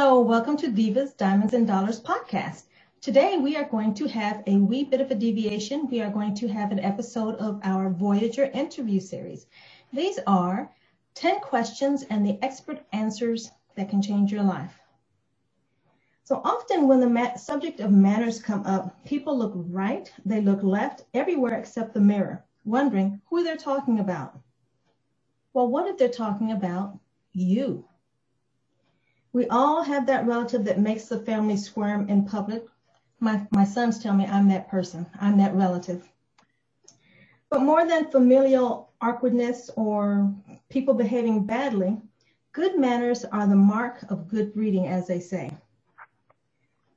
Hello, welcome to Divas, Diamonds, and Dollars podcast. Today we are going to have a wee bit of a deviation. We are going to have an episode of our Voyager interview series. These are 10 questions and the expert answers that can change your life. So often when the ma- subject of manners come up, people look right, they look left, everywhere except the mirror, wondering who they're talking about. Well, what if they're talking about you? We all have that relative that makes the family squirm in public. My, my sons tell me I'm that person, I'm that relative. But more than familial awkwardness or people behaving badly, good manners are the mark of good breeding, as they say.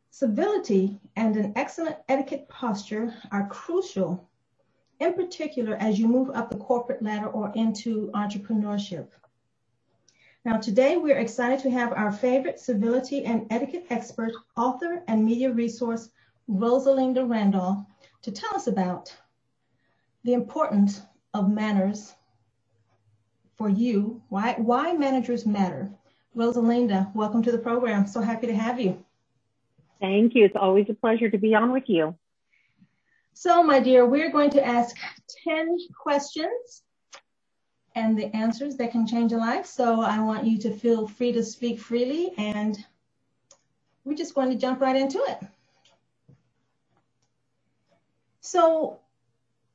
Civility and an excellent etiquette posture are crucial, in particular as you move up the corporate ladder or into entrepreneurship. Now, today we're excited to have our favorite civility and etiquette expert, author, and media resource, Rosalinda Randolph, to tell us about the importance of manners for you, why, why managers matter. Rosalinda, welcome to the program. So happy to have you. Thank you. It's always a pleasure to be on with you. So, my dear, we're going to ask 10 questions and the answers that can change a life. So I want you to feel free to speak freely and we're just going to jump right into it. So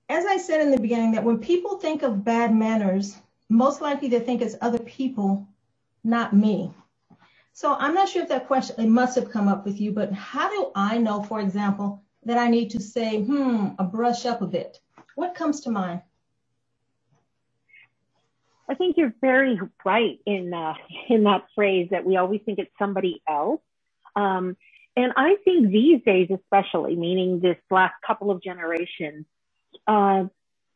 as I said in the beginning, that when people think of bad manners, most likely they think it's other people, not me. So I'm not sure if that question, it must have come up with you, but how do I know, for example, that I need to say, hmm, a brush up a bit? What comes to mind? I think you're very right in uh, in that phrase that we always think it's somebody else. Um, and I think these days, especially, meaning this last couple of generations, uh,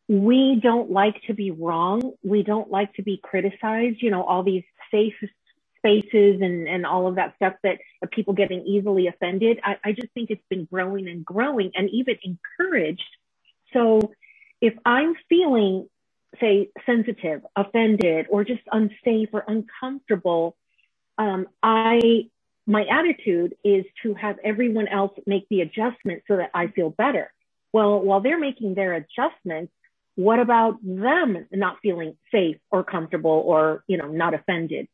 we don't like to be wrong. We don't like to be criticized. You know, all these safe spaces and, and all of that stuff that people getting easily offended. I, I just think it's been growing and growing and even encouraged. So if I'm feeling say sensitive, offended, or just unsafe or uncomfortable, um, I my attitude is to have everyone else make the adjustment so that I feel better. Well, while they're making their adjustments, what about them not feeling safe or comfortable or you know not offended?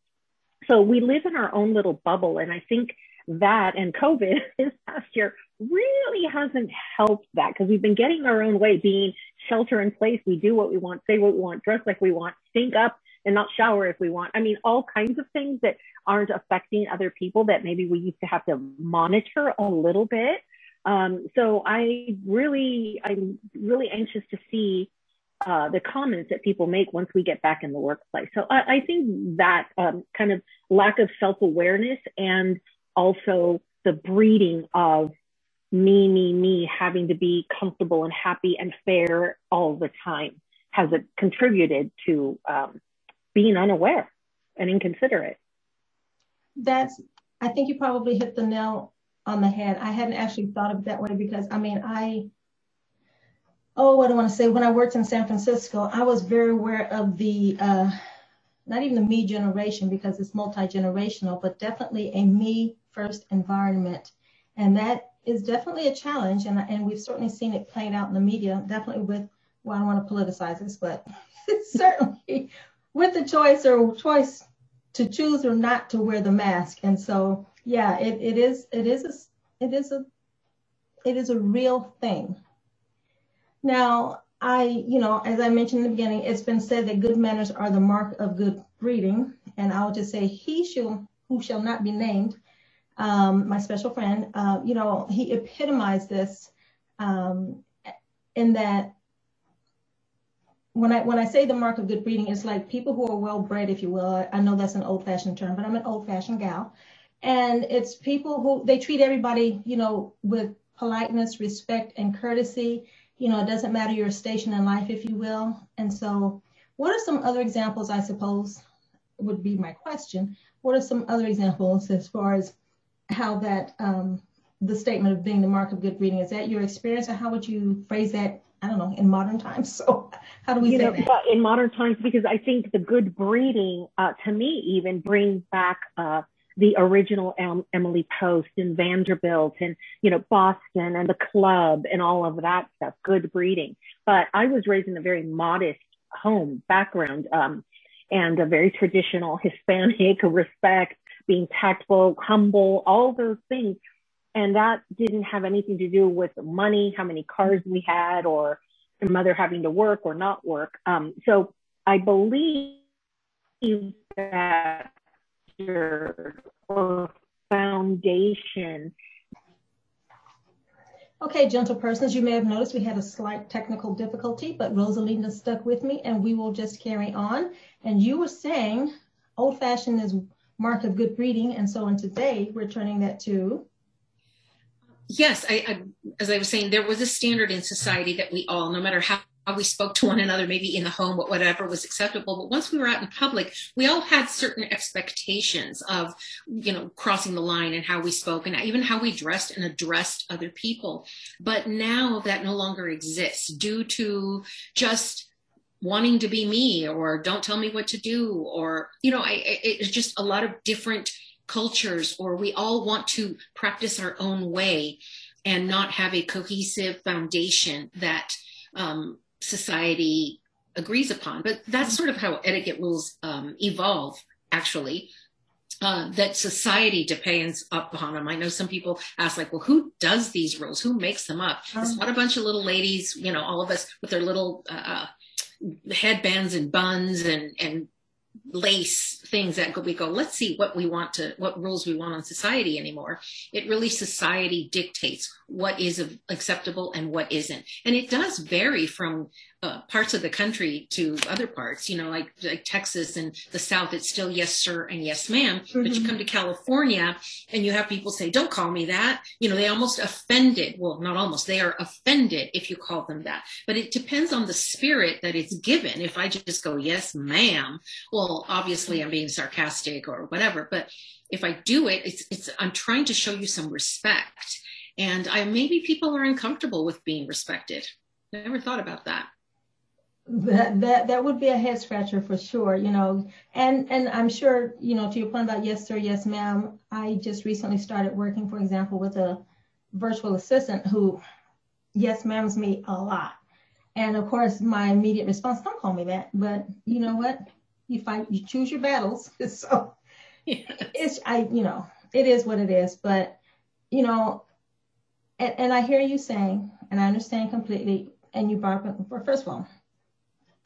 So we live in our own little bubble, and I think that and COVID this past year really hasn't helped that because we've been getting our own way, being shelter in place. We do what we want, say what we want, dress like we want, stink up and not shower if we want. I mean, all kinds of things that aren't affecting other people that maybe we used to have to monitor a little bit. Um, so I really, I'm really anxious to see uh, the comments that people make once we get back in the workplace. So I, I think that um, kind of lack of self-awareness and also the breeding of me, me, me having to be comfortable and happy and fair all the time has it contributed to um, being unaware and inconsiderate. That's, I think you probably hit the nail on the head. I hadn't actually thought of it that way because I mean, I, oh, what do I want to say? When I worked in San Francisco, I was very aware of the, uh, not even the me generation because it's multi generational, but definitely a me first environment. And that is definitely a challenge. And, and we've certainly seen it played out in the media, definitely with, well, I don't want to politicize this, but certainly with the choice or choice to choose or not to wear the mask. And so, yeah, it, it is, it is, a, it is a, it is a real thing. Now, I, you know, as I mentioned in the beginning, it's been said that good manners are the mark of good breeding. And I'll just say, he shall, who shall not be named, um, my special friend, uh, you know, he epitomized this um, in that when I when I say the mark of good breeding, it's like people who are well bred, if you will. I, I know that's an old fashioned term, but I'm an old fashioned gal, and it's people who they treat everybody, you know, with politeness, respect, and courtesy. You know, it doesn't matter your station in life, if you will. And so, what are some other examples? I suppose would be my question. What are some other examples as far as how that um, the statement of being the mark of good breeding is that your experience, or how would you phrase that? I don't know in modern times. So how do we you say know, that? In modern times, because I think the good breeding, uh, to me, even brings back uh, the original Emily Post and Vanderbilt and, you know, Boston and the club and all of that stuff, good breeding. But I was raised in a very modest home background um, and a very traditional Hispanic respect, being tactful, humble, all those things. And that didn't have anything to do with money, how many cars we had, or mother having to work or not work. Um, so I believe that your foundation. Okay, gentle persons, you may have noticed we had a slight technical difficulty, but Rosalinda stuck with me and we will just carry on. And you were saying old fashioned is mark of good breeding. And so on. today, we're turning that to yes I, I, as i was saying there was a standard in society that we all no matter how we spoke to one another, maybe in the home, but whatever was acceptable. But once we were out in public, we all had certain expectations of, you know, crossing the line and how we spoke and even how we dressed and addressed other people. But now that no longer exists due to just wanting to be me or don't tell me what to do or, you know, I, it's just a lot of different cultures or we all want to practice our own way and not have a cohesive foundation that um, society agrees upon. But that's sort of how etiquette rules um, evolve, actually. Uh, that society depends upon them. I know some people ask, like, well, who does these rules? Who makes them up? It's not a bunch of little ladies, you know, all of us with their little uh, uh headbands and buns and and lace things that we go let's see what we want to what rules we want on society anymore. It really society dictates what is acceptable and what isn't. And it does vary from uh, parts of the country to other parts you know like like texas and the south it's still yes sir and yes madam mm-hmm. but you mm-hmm. come to california and you have people say don't call me that you know they almost offended well not almost they are offended if you call them that but it depends on the spirit that it's given if i just go yes ma'am well obviously i'm being sarcastic or whatever but if i do it it's it's i'm trying to show you some respect and I maybe people are uncomfortable with being respected. I never thought about that. That that that would be a head scratcher for sure, you know. And and I'm sure, you know, to your point about yes sir, yes ma'am. I just recently started working, for example, with a virtual assistant who yes ma'ams me a lot. And of course, my immediate response, don't call me that. But you know what? You fight, you choose your battles. so yes. it's I, you know, it is what it is. But you know, and, and I hear you saying, and I understand completely, and you brought up, for first of all,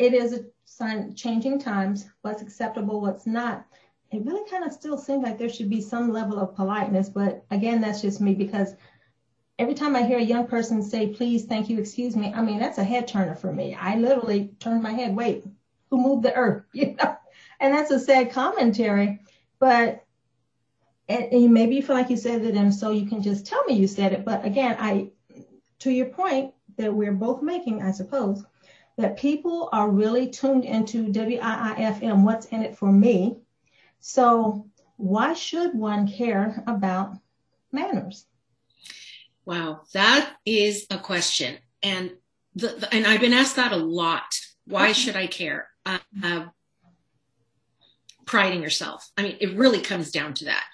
it is a sign changing times, what's acceptable, what's not. It really kind of still seems like there should be some level of politeness, but again, that's just me because every time I hear a young person say, please, thank you, excuse me, I mean, that's a head turner for me. I literally turn my head, wait, who moved the earth? You know, and that's a sad commentary, but and, maybe you feel like you said it and so you can just tell me you said it but again i to your point that we're both making i suppose that people are really tuned into WIIFM, what's in it for me. So, why should one care about manners? Wow, that is a question. And the, the and I've been asked that a lot. Why should I care? Uh, uh, pride in yourself. I mean, it really comes down to that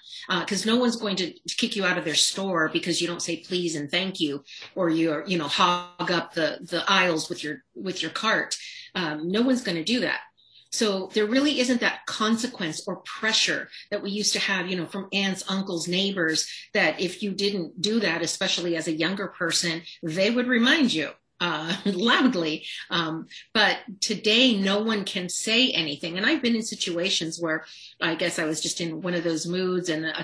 because uh, no one's going to kick you out of their store because you don't say please and thank you, or you're you know hog up the the aisles with your with your cart. Um, no one's going to do that. So there really isn't that consequence or pressure that we used to have, you know, from aunts, uncles, neighbors, that if you didn't do that, especially as a younger person, they would remind you uh, loudly. Um, but today, no one can say anything. And I've been in situations where I guess I was just in one of those moods and uh,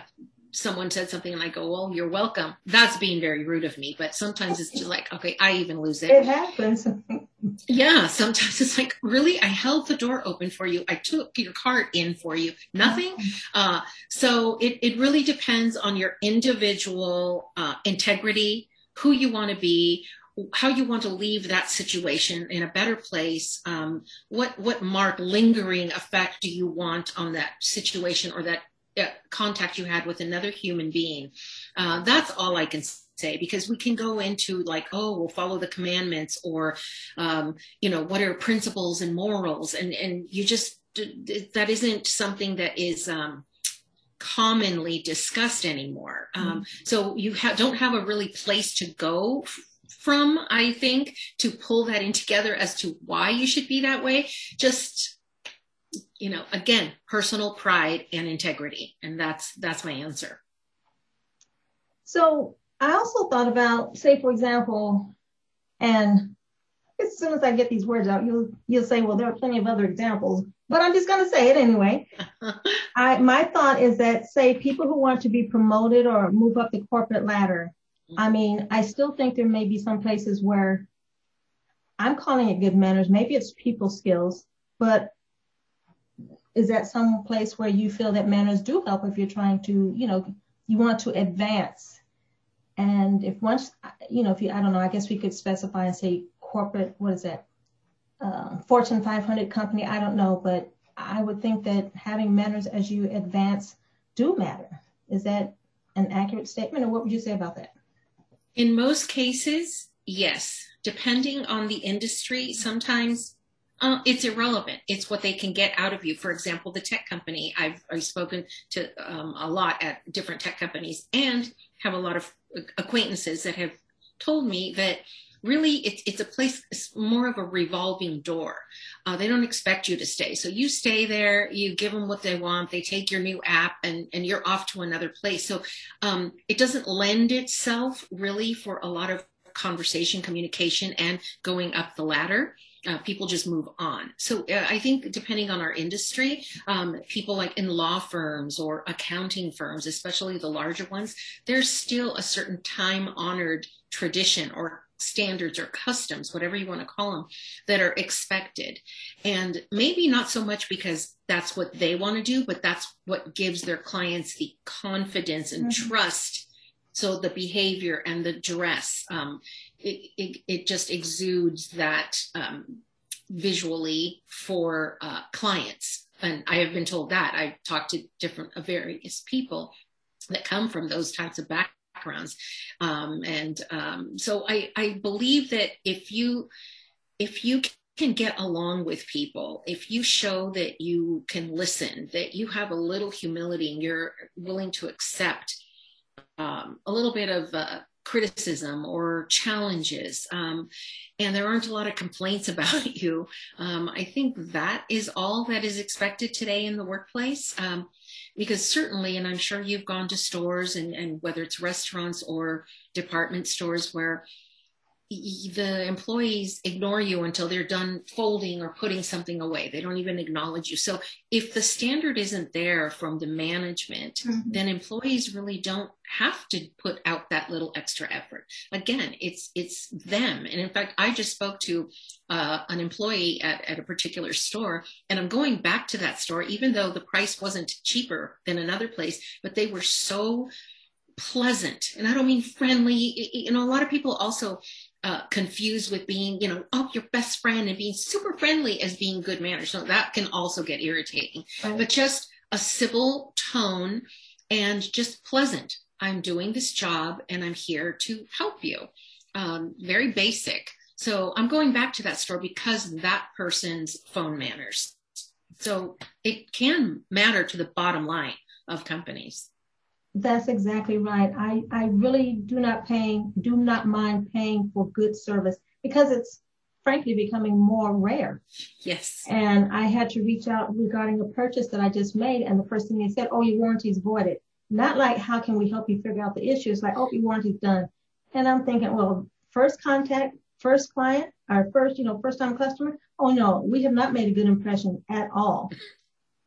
someone said something and I go, well, you're welcome. That's being very rude of me. But sometimes it's just like, okay, I even lose it. It happens. yeah. Sometimes it's like, really, I held the door open for you. I took your cart in for you. Nothing. Uh, so it, it really depends on your individual uh, integrity, who you want to be, how you want to leave that situation in a better place um, what what mark lingering effect do you want on that situation or that uh, contact you had with another human being? Uh, that's all i can say because we can go into like oh we'll follow the commandments or um, you know what are principles and morals? And and you just that isn't something that is um, commonly discussed anymore. Um, so you ha- don't have a really place to go f- from, I think, to pull that in together as to why you should be that way. Just, you know, again, personal pride and integrity. And that's, that's my answer. So I also thought about, say, for example, and as soon as I get these words out, you'll you'll say, well, there are plenty of other examples, but I'm just going to say it anyway. I my thought is that say people who want to be promoted or move up the corporate ladder. I mean, I still think there may be some places where I'm calling it good manners. Maybe it's people skills, but is that some place where you feel that manners do help if you're trying to, you know, you want to advance? And if once, you know, if you, I don't know, I guess we could specify and say corporate, what is that? Uh, Fortune 500 company, I don't know, but I would think that having manners as you advance do matter. Is that an accurate statement, or what would you say about that? In most cases, yes. Depending on the industry, sometimes uh, it's irrelevant. It's what they can get out of you. For example, the tech company, I've, I've spoken to um, a lot at different tech companies and have a lot of acquaintances that have told me that really it's, it's a place it's more of a revolving door. Uh, they don't expect you to stay. So you stay there you give them what they want they take your new app and, and you're off to another place. So um, it doesn't lend itself really for a lot of conversation communication and going up the ladder. Uh, people just move on. So uh, I think depending on our industry, um, people like in law firms or accounting firms, especially the larger ones, there's still a certain time honored tradition or standards or customs, whatever you want to call them, that are expected. And maybe not so much because that's what they want to do, but that's what gives their clients the confidence and mm-hmm. trust. So the behavior and the dress, um, it, it, it, just exudes that um, visually for uh, clients. And I have been told that. I've talked to different uh, various people that come from those types of backgrounds backgrounds. Um, and um, so I, I believe that if you if you can get along with people, if you show that you can listen, that you have a little humility and you're willing to accept um, a little bit of uh, criticism or challenges, um, and there aren't a lot of complaints about you, um, I think that is all that is expected today in the workplace. Because certainly, and I'm sure you've gone to stores and, and whether it's restaurants or department stores where the employees ignore you until they're done folding or putting something away. They don't even acknowledge you. So if the standard isn't there from the management, mm-hmm. then employees really don't have to put out that little extra effort. Again, it's it's them. And in fact, I just spoke to uh, an employee at, at a particular store, and I'm going back to that store, even though the price wasn't cheaper than another place, but they were so pleasant and i don't mean friendly you know a lot of people also uh, confused with being, you know, oh, your best friend and being super friendly as being good manners. So that can also get irritating. Right. But just a civil tone and just pleasant. I'm doing this job and I'm here to help you. Um, very basic. So I'm going back to that store because that person's phone manners. So it can matter to the bottom line of companies. That's exactly right. I, I really do not paying do not mind paying for good service because it's frankly becoming more rare. Yes. And I had to reach out regarding a purchase that I just made, and the first thing they said, "Oh, your warranty is voided." Not like how can we help you figure out the issue? It's like, "Oh, your warranty's done." And I'm thinking, well, first contact, first client, our first, you know, first time customer. Oh no, we have not made a good impression at all.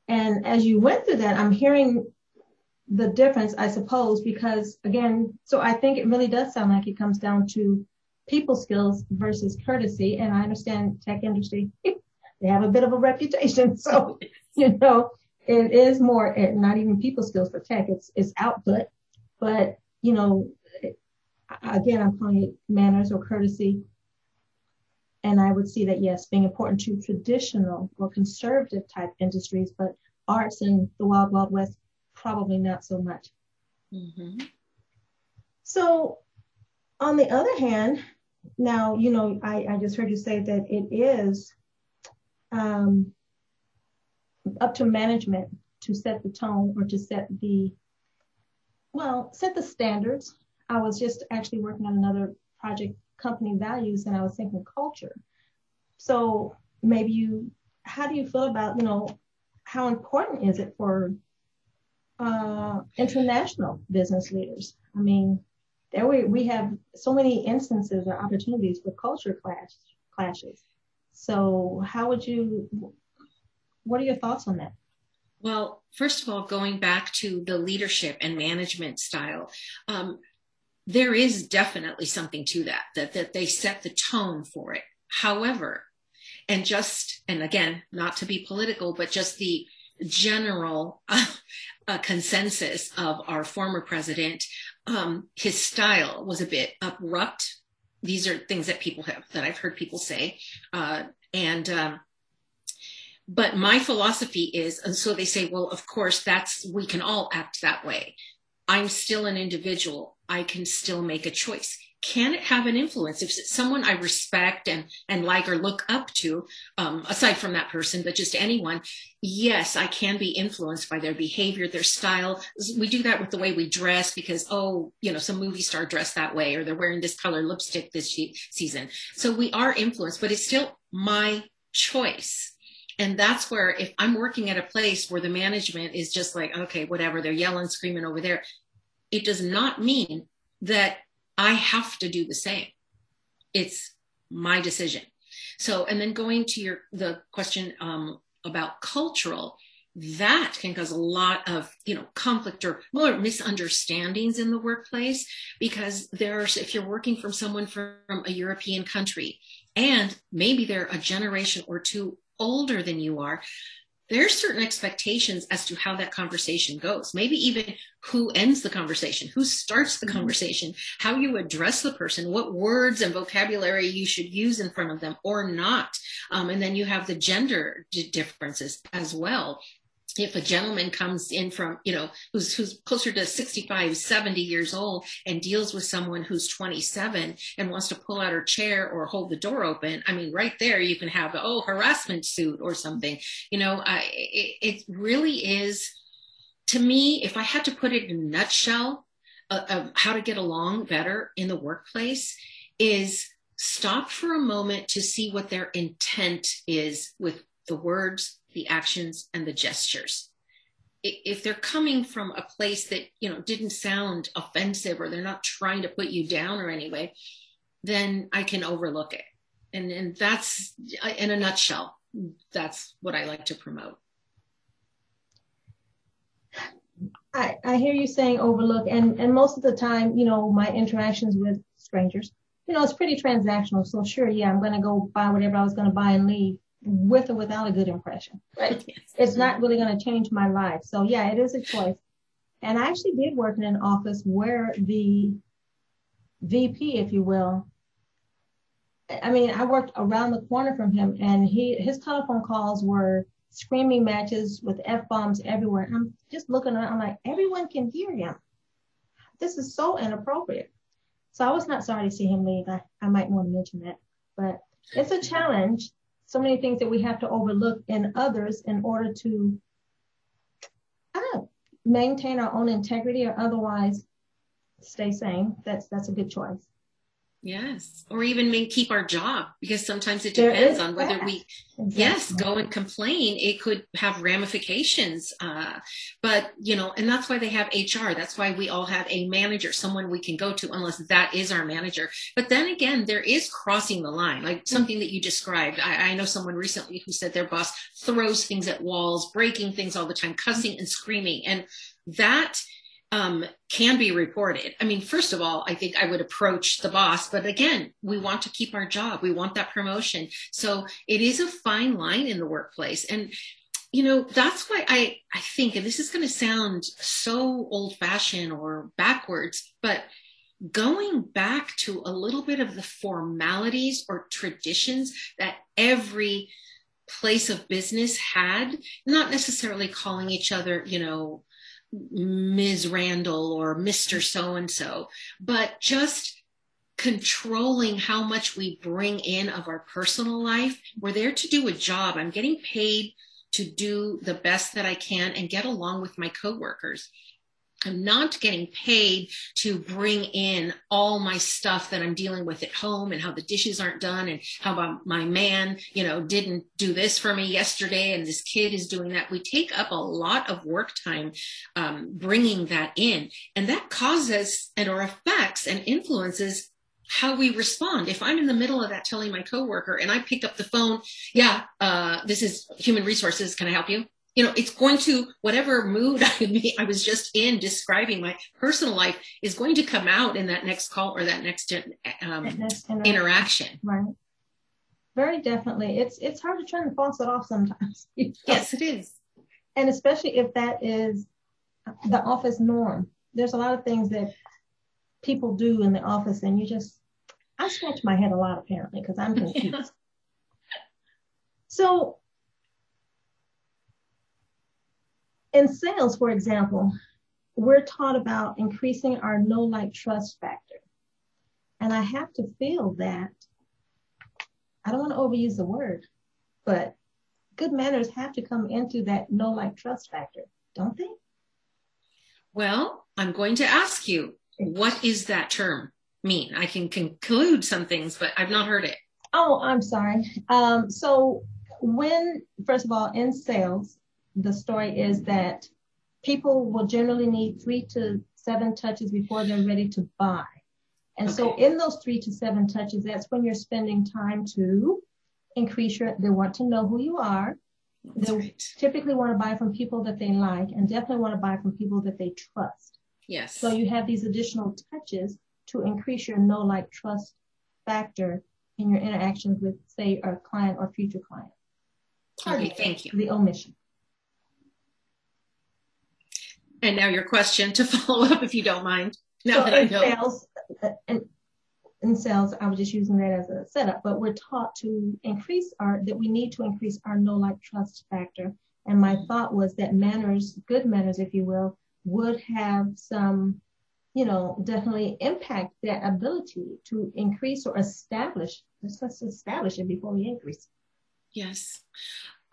And as you went through that, I'm hearing the difference, I suppose, because again, so I think it really does sound like it comes down to people skills versus courtesy. And I understand tech industry, they have a bit of a reputation. So, you know, it is more not even people skills for tech, it's it's output. But, you know, again, I'm calling it manners or courtesy. And I would see that yes, being important to traditional or conservative type industries, but arts and the wild, wild west probably not so much. Mm-hmm. So, on the other hand, now, you know, I, I just heard you say that it is um, up to management to set the tone or to set the well set the standards i was just actually working on another project company values and i was thinking culture so maybe you how do you feel about you know how important is it for uh, international business leaders. I mean there we, we have so many instances or opportunities for culture clash clashes. So how would you what are your thoughts on that? Well, first of all, going back to the leadership and management style, um, there is definitely something to that, that, that they set the tone for it. However, and just, and again, not to be political, but just the general uh, consensus of our former president, um, his style was a bit abrupt. These are things that people have, that I've heard people say. Uh, and, um, but my philosophy is and so they say well of course that's we can all act that way i'm still an individual i can still make a choice can it have an influence? If it's someone i respect and and like or look up to um, aside from that person but just anyone yes i can be influenced by their behavior their style. We do that with the way we dress because oh you know some movie star dressed that way or they're wearing this color lipstick this season. So we are influenced but it's still my choice. And that's where if i'm working at a place where the management is just like okay whatever they're yelling screaming over there it does not mean that i have to do the same. It's my decision. So and then going to your the question um, about cultural that can cause a lot of you know conflict or more misunderstandings in the workplace because there's if you're working from someone from a european country and maybe they're a generation or two older than you are, there's certain expectations as to how that conversation goes. Maybe even who ends the conversation, who starts the mm-hmm. conversation, how you address the person, what words and vocabulary you should use in front of them or not. Um, and then you have the gender differences as well if a gentleman comes in from you know who's who's closer to 65 70 years old and deals with someone who's 27 and wants to pull out her chair or hold the door open i mean right there you can have oh harassment suit or something. You know I, it, it really is to me if i had to put it in a nutshell uh, of how to get along better in the workplace is stop for a moment to see what their intent is with the words the actions and the gestures. If they're coming from a place that you know didn't sound offensive or they're not trying to put you down or anyway then i can overlook it. And and that's in a nutshell that's what i like to promote. I, I hear you saying overlook and and most of the time you know my interactions with strangers you know it's pretty transactional. So sure yeah i'm going to go buy whatever i was going to buy and leave with or without a good impression, right? Yes. It's not really going to change my life. So yeah, it is a choice. And I actually did work in an office where the VP, if you will, I mean, I worked around the corner from him and he his telephone calls were screaming matches with F bombs everywhere. And I'm just looking around, I'm like, everyone can hear him. This is so inappropriate. So I was not sorry to see him leave. I, I might want to mention that. But it's a challenge so many things that we have to overlook in others in order to know, maintain our own integrity or otherwise stay sane. That's that's a good choice. Yes. Or even may keep our job because sometimes it depends on whether we, exactly. yes, go and complain. It could have ramifications. Uh, but, you know, and that's why they have HR. That's why we all have a manager, someone we can go to unless that is our manager. But then again, there is crossing the line, like something that you described. I, I know someone recently who said their boss throws things at walls, breaking things all the time, cussing and screaming. And that, um, can be reported. I mean, first of all, I think I would approach the boss, but again, we want to keep our job. We want that promotion. So it is a fine line in the workplace. And, you know, that's why I, I think, and this is going to sound so old fashioned or backwards, but going back to a little bit of the formalities or traditions that every place of business had, not necessarily calling each other, you know, Ms. Randall or Mr. So and so, but just controlling how much we bring in of our personal life. We're there to do a job. I'm getting paid to do the best that I can and get along with my coworkers. I'm not getting paid to bring in all my stuff that I'm dealing with at home and how the dishes aren't done and how about my man, you know, didn't do this for me yesterday and this kid is doing that. We take up a lot of work time um, bringing that in, and that causes and or affects and influences how we respond. If I'm in the middle of that telling my coworker and I pick up the phone, yeah, uh, this is human resources. Can I help you? You know, it's going to whatever mood I, I was just in describing my personal life is going to come out in that next call or that next um, interaction. interaction. Right. Very definitely. It's it's hard to turn the faucet off sometimes. Yes, it is. And especially if that is the office norm. There's a lot of things that people do in the office, and you just I scratch my head a lot apparently because I'm confused. So in sales, for example, we're taught about increasing our no like trust factor. And I have to feel that, I don't want to overuse the word, but good manners have to come into that no like trust factor, don't they? Well, I'm going to ask you, what is that term mean? I can conclude some things, but I've not heard it. Oh, I'm sorry. Um, so when, first of all, in sales, the story is that people will generally need three to seven touches before they're ready to buy. And okay. so in those three to seven touches, that's when you're spending time to increase your, they want to know who you are. That's they right. typically want to buy from people that they like and definitely want to buy from people that they trust. Yes. So you have these additional touches to increase your know, like, trust factor in your interactions with, say, a client or future client. Okay, thank you. The omission. And now your question to follow up, if you don't mind. Now so that I know. Sales, in, in sales, I was just using that as a setup, but we're taught to increase our, that we need to increase our know, like, trust factor. And my mm-hmm. thought was that manners, good manners, if you will, would have some, you know, definitely impact that ability to increase or establish. Let's establish it before we increase. Yes.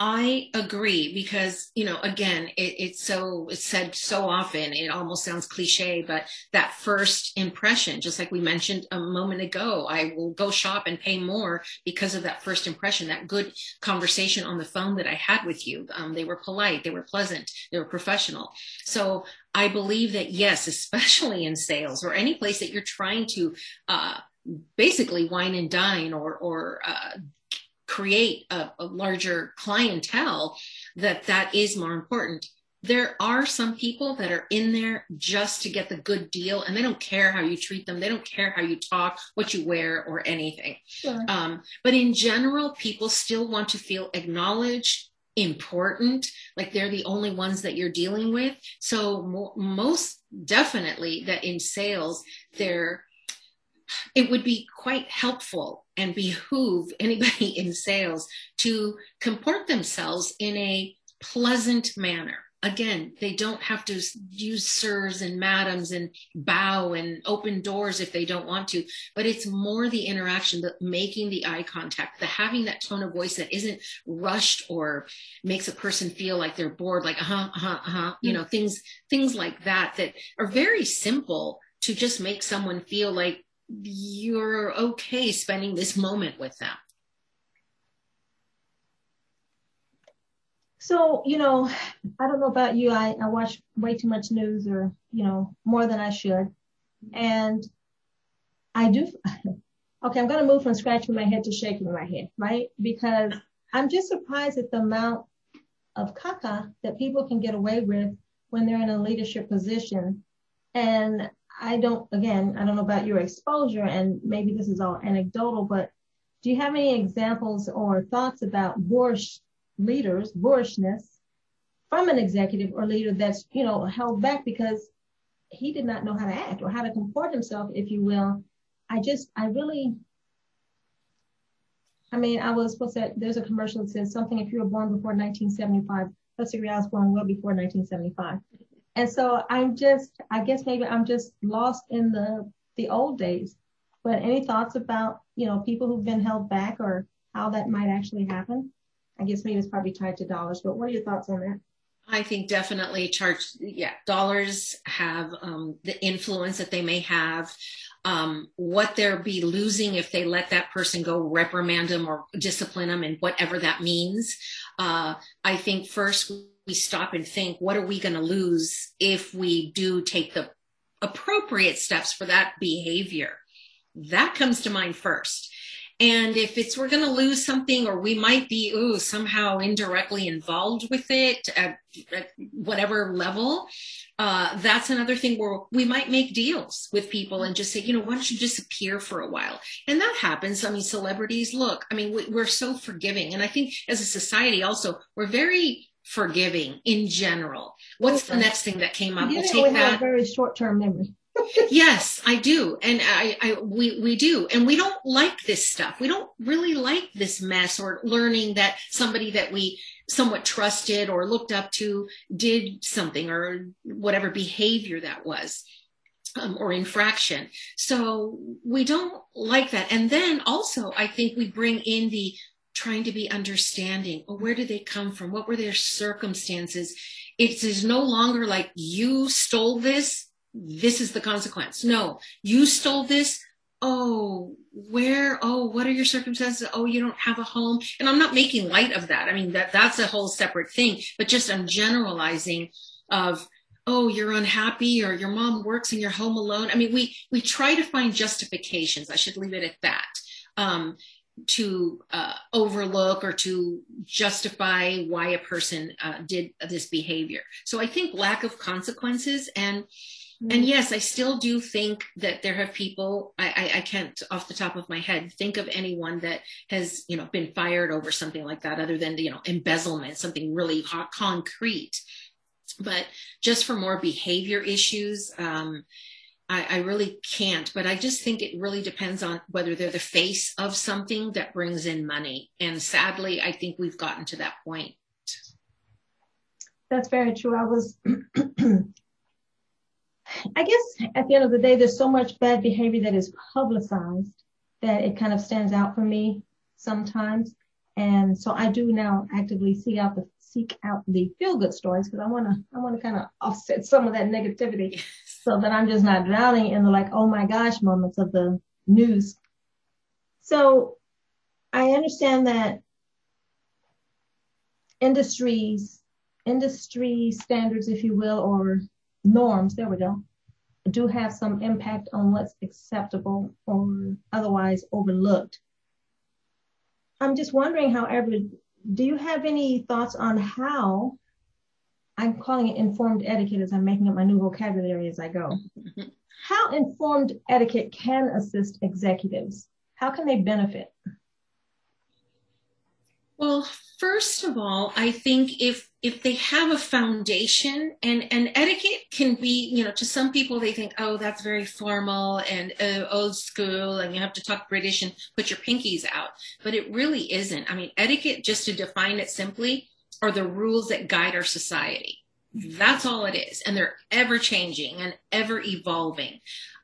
I agree because, you know, again, it, it's so, it's said so often, it almost sounds cliche, but that first impression, just like we mentioned a moment ago, I will go shop and pay more because of that first impression, that good conversation on the phone that I had with you. Um, they were polite, they were pleasant, they were professional. So I believe that yes, especially in sales or any place that you're trying to, uh, basically wine and dine or, or, uh, create a, a larger clientele, that that is more important. There are some people that are in there just to get the good deal and they don't care how you treat them. They don't care how you talk what you wear or anything. Sure. um, but in general people still want to feel acknowledged important like they're the only ones that you're dealing with. So mo- most definitely that in sales they're it would be quite helpful and behoove anybody in sales to comport themselves in a pleasant manner. Again, they don't have to use sirs and madams and bow and open doors if they don't want to, but it's more the interaction, the making the eye contact, the having that tone of voice that isn't rushed or makes a person feel like they're bored, like, uh huh, uh huh, uh huh, you know, things, things like that, that are very simple to just make someone feel like you're okay spending this moment with them. So, you know, I don't know about you. I, I watch way too much news or, you know, more than I should. And I do. Okay, I'm going to move from scratching my head to shaking my head, right? Because I'm just surprised at the amount of caca that people can get away with when they're in a leadership position. And I don't, again, I don't know about your exposure, and maybe this is all anecdotal, but do you have any examples or thoughts about boorish leaders, boorishness from an executive or leader that's, you know, held back because he did not know how to act or how to comport himself, if you will. I just, I really, I mean, I was, what's that? There's a commercial that says something if you were born before 1975. Let's agree I was born well before 1975. And so I'm just, I guess maybe I'm just lost in the the old days. But any thoughts about, you know, people who've been held back or how that might actually happen? I guess maybe it's probably tied to dollars, but what are your thoughts on that? I think definitely charge, yeah, dollars have um, the influence that they may have, um, what they'll be losing if they let that person go reprimand them or discipline them and whatever that means. Uh, I think first we stop and think, what are we going to lose if we do take the appropriate steps for that behavior? That comes to mind first. And if it's we're going to lose something, or we might be ooh somehow indirectly involved with it at, at whatever level, uh, that's another thing where we might make deals with people and just say, you know, why don't you disappear for a while? And that happens. I mean, celebrities look. I mean, we, are so forgiving, and I think as a society also we're very forgiving in general. What's the next thing that came up? we'll take that. very short term memory yes, I do. And I, I, we, we do. And we don't like this stuff. We don't really like this mess or learning that somebody that we somewhat trusted or looked up to did something or whatever behavior that was. Um, or infraction. So we don't like that. And then also, I think we bring in the trying to be understanding. Well, where did they come from? What were their circumstances? It is no longer like you stole this this is the consequence. No, you stole this. Oh, where? Oh, what are your circumstances? Oh, you don't have a home. And I'm not making light of that. I mean, that that's a whole separate thing, but just I'm generalizing of, oh, you're unhappy or your mom works and you're home alone. I mean, we, we try to find justifications. I should leave it at that. Um, to uh, overlook or to justify why a person uh, did this behavior. So I think lack of consequences and and yes, I still do think that there have people, I, I, I, can't off the top of my head think of anyone that has, you know, been fired over something like that other than, you know, embezzlement, something really hot, concrete. But just for more behavior issues, um, I, I really can't. But I just think it really depends on whether they're the face of something that brings in money. And sadly, I think we've gotten to that point. That's very true. I was I guess at the end of the day, there's so much bad behavior that is publicized that it kind of stands out for me sometimes. And so I do now actively seek out the seek out the feel good stories because I want to I want to kind of offset some of that negativity so that I'm just not drowning in the like oh my gosh moments of the news. So I understand that industries industry standards if you will or norms, there we go, do have some impact on what's acceptable or otherwise overlooked. I'm just wondering, however, do you have any thoughts on how I'm calling it informed etiquette as I'm making up my new vocabulary as I go? how informed etiquette can assist executives? How can they benefit? Well, first of all, I think if if they have a foundation and and etiquette can be, you know, to some people they think, oh, that's very formal and uh, old school, and you have to talk British and put your pinkies out, but it really isn't. I mean, etiquette, just to define it simply, are the rules that guide our society. That's all it is, and they're ever changing and ever evolving.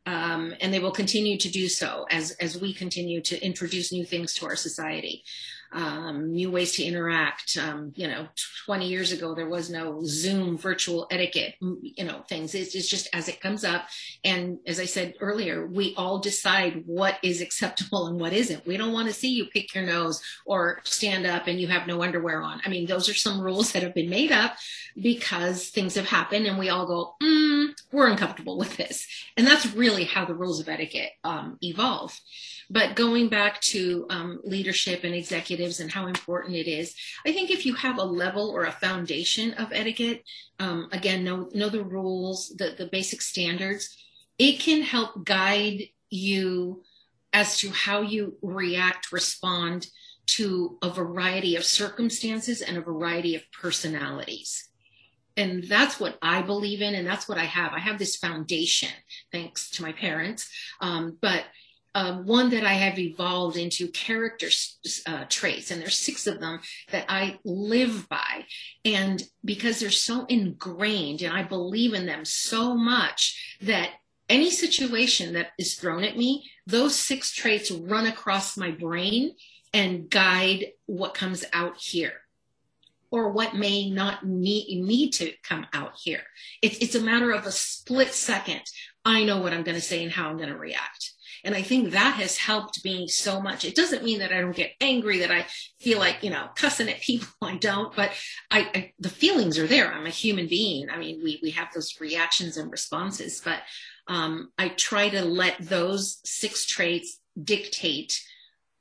Um, and they will continue to do so as as we continue to introduce new things to our society um, new ways to interact. Um, you know, 20 years ago, there was no Zoom virtual etiquette, you know, things. It's, it's, just as it comes up. And as I said earlier, we all decide what is acceptable and what isn't. We don't want to see you pick your nose or stand up and you have no underwear on. I mean, those are some rules that have been made up because things have happened and we all go, mm, we're uncomfortable with this. And that's really how the rules of etiquette um, evolve. But going back to um, leadership and and how important it is, I think if you have a level or a foundation of etiquette, um, again, know, know the rules, the, the basic standards, it can help guide you as to how you react, respond to a variety of circumstances and a variety of personalities. And that's what I believe in, and that's what I have. I have this foundation, thanks to my parents. Um, but um, one that I have evolved into character uh, traits, and there's six of them that I live by. And because they're so ingrained and I believe in them so much that any situation that is thrown at me, those six traits run across my brain and guide what comes out here or what may not need, need to come out here. It's, it's a matter of a split second. I know what I'm going to say and how I'm going to react. And I think that has helped me so much. It doesn't mean that I don't get angry, that I feel like, you know, cussing at people. I don't, but I, I the feelings are there. I'm a human being. I mean, we, we have those reactions and responses, but um, I try to let those six traits dictate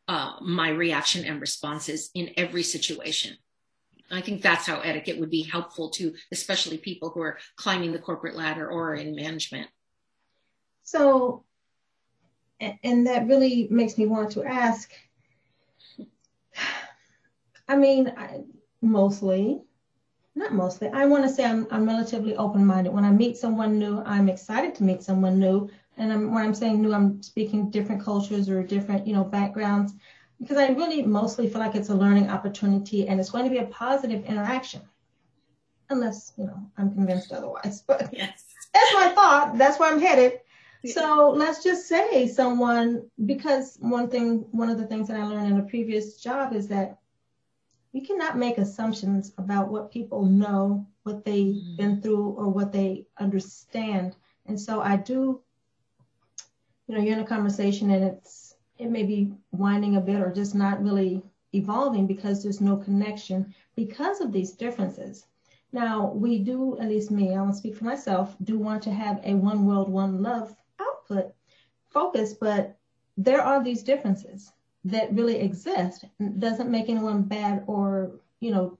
uh, my reaction and responses in every situation. I think that's how etiquette would be helpful to, especially people who are climbing the corporate ladder or in management. So, and that really makes me want to ask. I mean, I, mostly, not mostly. I want to say I'm, I'm relatively open-minded. When I meet someone new, I'm excited to meet someone new. And I'm, when I'm saying new, I'm speaking different cultures or different, you know, backgrounds because I really mostly feel like it's a learning opportunity and it's going to be a positive interaction. Unless, you know, I'm convinced otherwise. But yes. that's my thought. That's where I'm headed. So let's just say someone, because one thing, one of the things that I learned in a previous job is that you cannot make assumptions about what people know, what they've mm-hmm. been through, or what they understand. And so I do, you know, you're in a conversation and it's it may be winding a bit or just not really evolving because there's no connection because of these differences. Now, we do, at least me, I want to speak for myself, do want to have a one world, one love output focus, but there are these differences that really exist. It doesn't make anyone bad or, you know,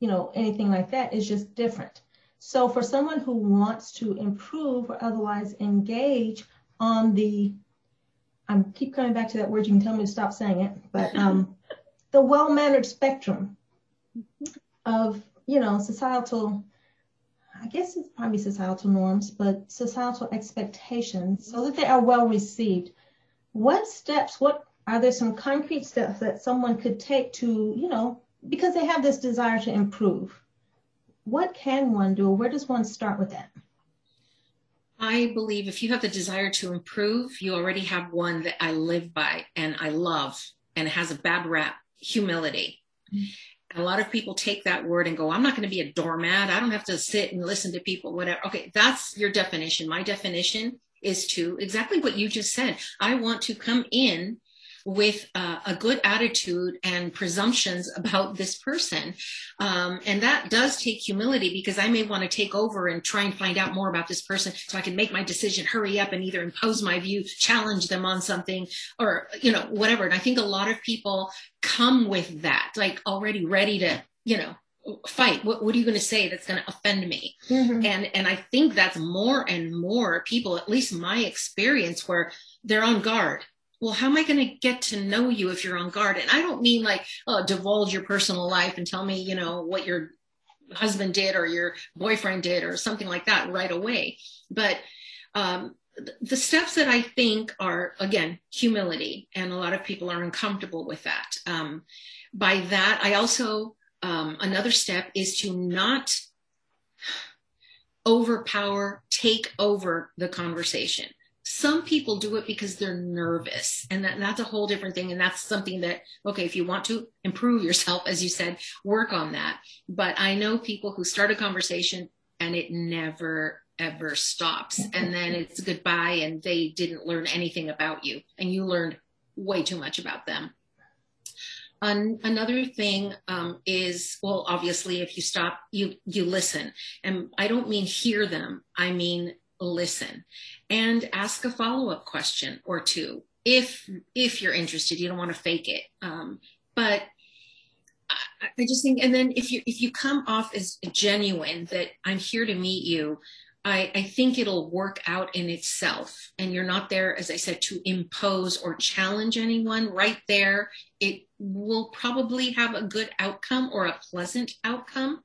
you know, anything like that. It's just different. So for someone who wants to improve or otherwise engage on the I keep coming back to that word. You can tell me to stop saying it, but um, the well-mannered spectrum of you know societal. I guess it's probably societal norms, but societal expectations, so that they are well received. What steps? What are there some concrete steps that someone could take to you know because they have this desire to improve? What can one do? Where does one start with that? I believe if you have the desire to improve, you already have one that I live by and I love and has a bad rap humility. Mm-hmm. A lot of people take that word and go, I'm not going to be a doormat. I don't have to sit and listen to people, whatever. Okay, that's your definition. My definition is to exactly what you just said. I want to come in with uh, a good attitude and presumptions about this person. Um, and that does take humility because I may want to take over and try and find out more about this person so I can make my decision, hurry up and either impose my view, challenge them on something or, you know, whatever. And I think a lot of people come with that, like already ready to, you know, fight what, what are you going to say that's going to offend me mm-hmm. and and i think that's more and more people at least my experience where they're on guard well, how am I going to get to know you if you're on guard? And I don't mean like, oh, divulge your personal life and tell me, you know, what your husband did or your boyfriend did or something like that right away. But um, the steps that I think are, again, humility. And a lot of people are uncomfortable with that. Um, by that, I also, um, another step is to not overpower, take over the conversation some people do it because they're nervous and that, that's a whole different thing and that's something that okay if you want to improve yourself as you said work on that. But i know people who start a conversation and it never ever stops and then it's goodbye and they didn't learn anything about you and you learned way too much about them. An- another thing um, is well obviously if you stop you you listen. And i don't mean hear them. I mean listen and ask a follow-up question or two if if you're interested you don't want to fake it um, but I, I just think and then if you if you come off as genuine that i'm here to meet you I, I, think it'll work out in itself. And you're not there, as I said, to impose or challenge anyone. Right there, it will probably have a good outcome or a pleasant outcome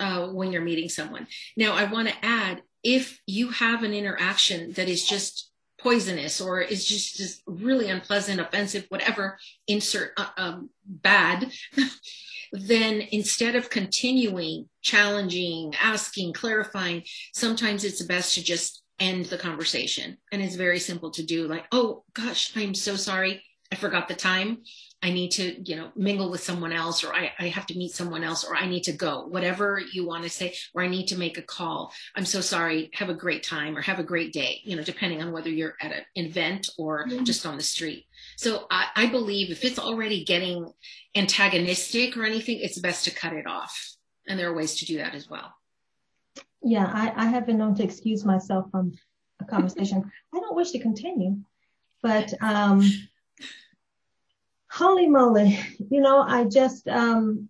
uh, when you're meeting someone. Now, I want to add if you have an interaction that is just poisonous or is just, just really unpleasant, offensive, whatever, insert uh, um, bad, then instead of continuing, challenging, asking, clarifying, sometimes it's best to just end the conversation. And it's very simple to do like, oh gosh, I'm so sorry. I forgot the time. I need to, you know, mingle with someone else, or I, I have to meet someone else, or I need to go, whatever you want to say, or I need to make a call. I'm so sorry. Have a great time or have a great day, you know, depending on whether you're at an event or mm-hmm. just on the street. So I, I believe if it's already getting antagonistic or anything, it's best to cut it off. And there are ways to do that as well. Yeah, I, I have been known to excuse myself from a conversation. I don't wish to continue, but um, holy moly, you know, I just, um,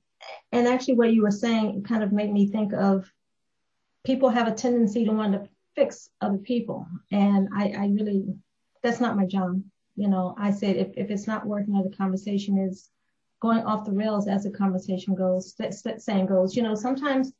and actually what you were saying kind of made me think of people have a tendency to want to fix other people. And I, I really, that's not my job. You know, I said if, if it's not working or the conversation is going off the rails as the conversation goes, that, that saying goes, you know, sometimes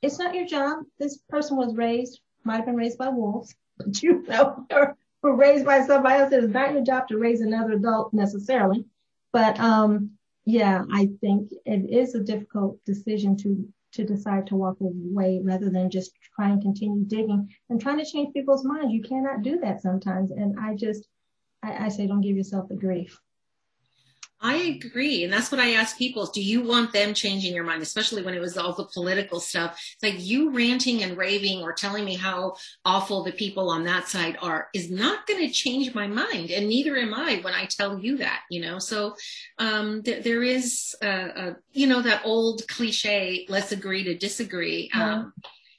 it's not your job. This person was raised, might have been raised by wolves, but you know, or raised by somebody else. It's not your job to raise another adult necessarily. But um, yeah, I think it is a difficult decision to to decide to walk away rather than just try and continue digging and trying to change people's minds. You cannot do that sometimes. And I just, I, I say, don't give yourself the grief. I agree. And that's what I ask people. Do you want them changing your mind, especially when it was all the political stuff? It's like you ranting and raving or telling me how awful the people on that side are is not going to change my mind. And neither am I when I tell you that, you know? So um, th- there is, a, a, you know, that old cliche, let's agree to disagree, um,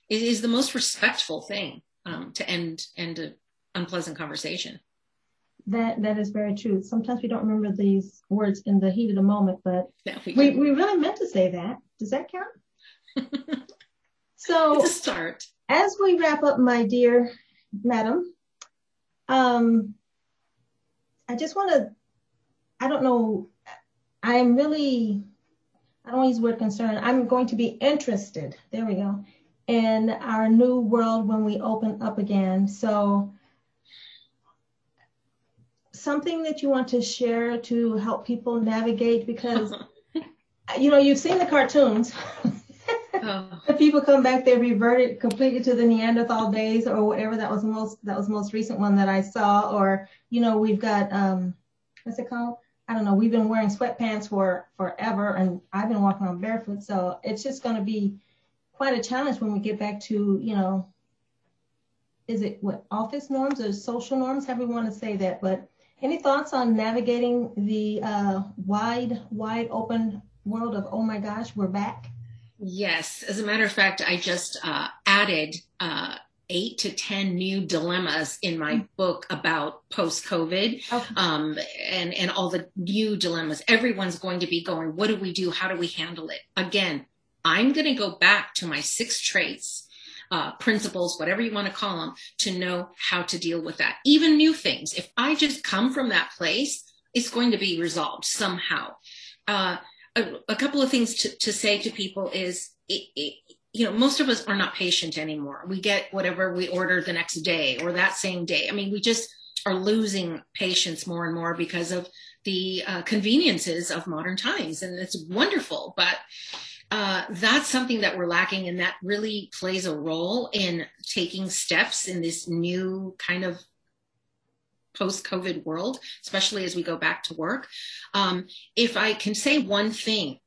is, is the most respectful thing um, to end, end an unpleasant conversation. That that is very true. Sometimes we don't remember these words in the heat of the moment, but we, we, we really meant to say that. Does that count? so it's a start. As we wrap up, my dear madam, um, I just want to. I don't know. I'm really. I don't use the word concern. I'm going to be interested. There we go. In our new world when we open up again. So something that you want to share to help people navigate? Because, you know, you've seen the cartoons. oh. people come back, they reverted completely to the Neanderthal days or whatever. That was the most that was the most recent one that I saw. Or, you know, we've got um, what's it called? I don't know. We've been wearing sweatpants for forever, and I've been walking on barefoot. So it's just going to be quite a challenge when we get back to, you know, is it what office norms or social norms? However you want to say that, but any thoughts on navigating the uh, wide, wide open world of, oh my gosh, we're back? Yes. As a matter of fact, I just uh, added uh, eight to 10 new dilemmas in my mm-hmm. book about post COVID okay. um, and, and all the new dilemmas. Everyone's going to be going, what do we do? How do we handle it? Again, I'm going to go back to my six traits uh, principles, whatever you want to call them, to know how to deal with that. Even new things. If I just come from that place, it's going to be resolved somehow. Uh, a, a, couple of things to, to say to people is, it, it, you know, most of us are not patient anymore. We get whatever we order the next day or that same day. I mean, we just are losing patience more and more because of the uh, conveniences of modern times. And it's wonderful, but uh, that's something that we're lacking, and that really plays a role in taking steps in this new kind of post COVID world, especially as we go back to work. Um, if I can say one thing,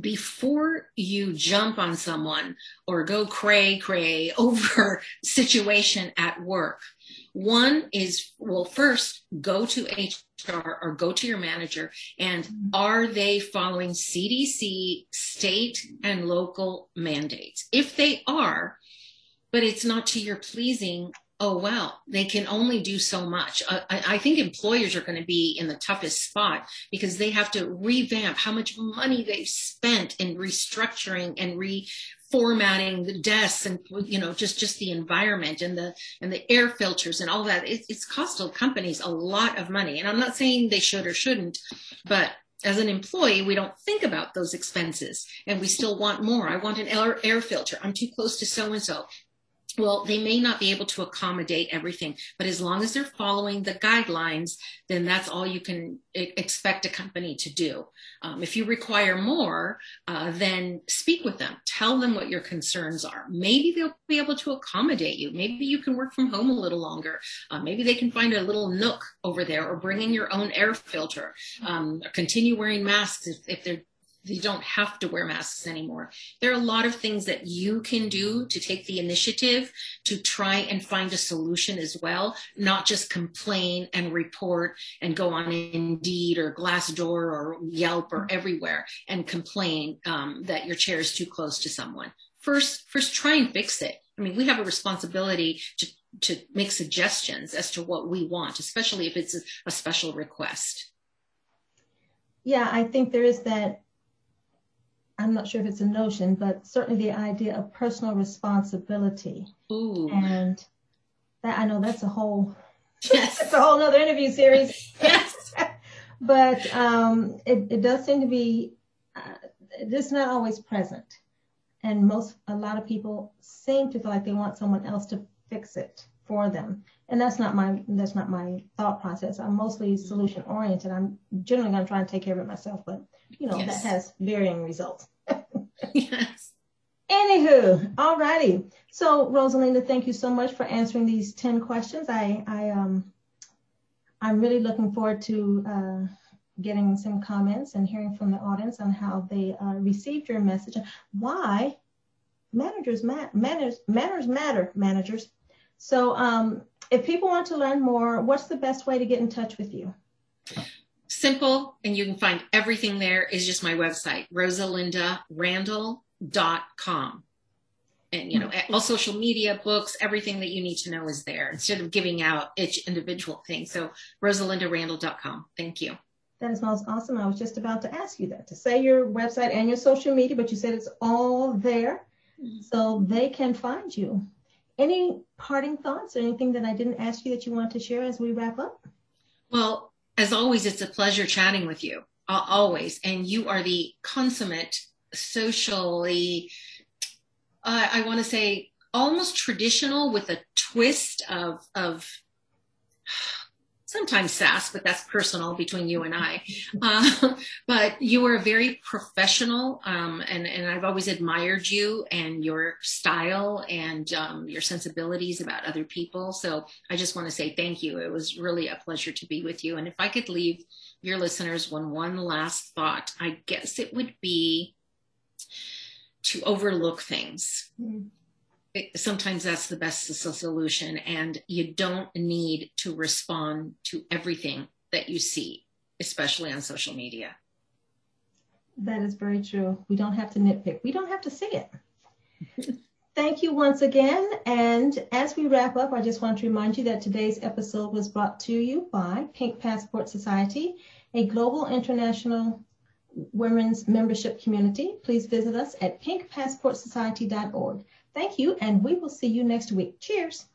before you jump on someone or go cray cray over situation at work, one is, well, first go to HR or go to your manager and are they following CDC state and local mandates? If they are, but it's not to your pleasing, oh well they can only do so much. I, I, think employers are going to be in the toughest spot because they have to revamp how much money they've spent in restructuring and reformatting the desks and you know just just the environment and the and the air filters and all that. It, it's costed companies a lot of money. And i'm not saying they should or shouldn't but as an employee we don't think about those expenses and we still want more. I want an air, air filter. I'm too close to so and so well, they may not be able to accommodate everything, but as long as they're following the guidelines, then that's all you can expect a company to do. Um, if you require more, uh, then speak with them. Tell them what your concerns are. Maybe they'll be able to accommodate you. Maybe you can work from home a little longer. Uh, maybe they can find a little nook over there or bring in your own air filter. Um, continue wearing masks if, if they're you don't have to wear masks anymore. There are a lot of things that you can do to take the initiative to try and find a solution as well, not just complain and report and go on Indeed or Glassdoor or Yelp or everywhere and complain um, that your chair is too close to someone. First, first try and fix it. I mean, we have a responsibility to to make suggestions as to what we want, especially if it's a, a special request. Yeah, I think there is that I'm not sure if it's a notion, but certainly the idea of personal responsibility. Ooh. And that I know that's a whole yes. that's a whole other interview series. yes. but um, it, it does seem to be uh, it's not always present. And most a lot of people seem to feel like they want someone else to fix it for them. And that's not my that's not my thought process. I'm mostly solution oriented. I'm generally going to try and take care of it myself, but you know, yes. that has varying results. yes. Anywho, all righty. So Rosalinda, thank you so much for answering these 10 questions. I, I um I'm really looking forward to uh, getting some comments and hearing from the audience on how they uh, received your message. Why managers ma- manners manners matter managers. So um, if people want to learn more, what's the best way to get in touch with you? simple and you can find everything there is just my website rosalindarandall.com and you know all social media books everything that you need to know is there instead of giving out each individual thing. So rosalindarandall.com thank you. That is most awesome. I was just about to ask you that to say your website and your social media but you said it's all there. Mm-hmm. so they can find you any parting thoughts or anything that i didn't ask you that you want to share as we wrap up well as always, it's a pleasure chatting with you, always. And you are the consummate, socially, uh, I want to say, almost traditional with a twist of, of sometimes sass, but that's personal between you and I. Uh, but you are very professional, um, and and I've always admired you and your style and um, your sensibilities about other people. So I just want to say thank you. It was really a pleasure to be with you. And if I could leave your listeners one one last thought, I guess it would be to overlook things. Mm-hmm sometimes that's the best solution and you don't need to respond to everything that you see especially on social media. That is very true. We don't have to nitpick. We don't have to see it. Thank you once again and as we wrap up i just want to remind you that today's episode was brought to you by pink passport society a global international women's membership community. Please visit us at pinkpassportsociety.org Thank you, and we will see you next week. Cheers.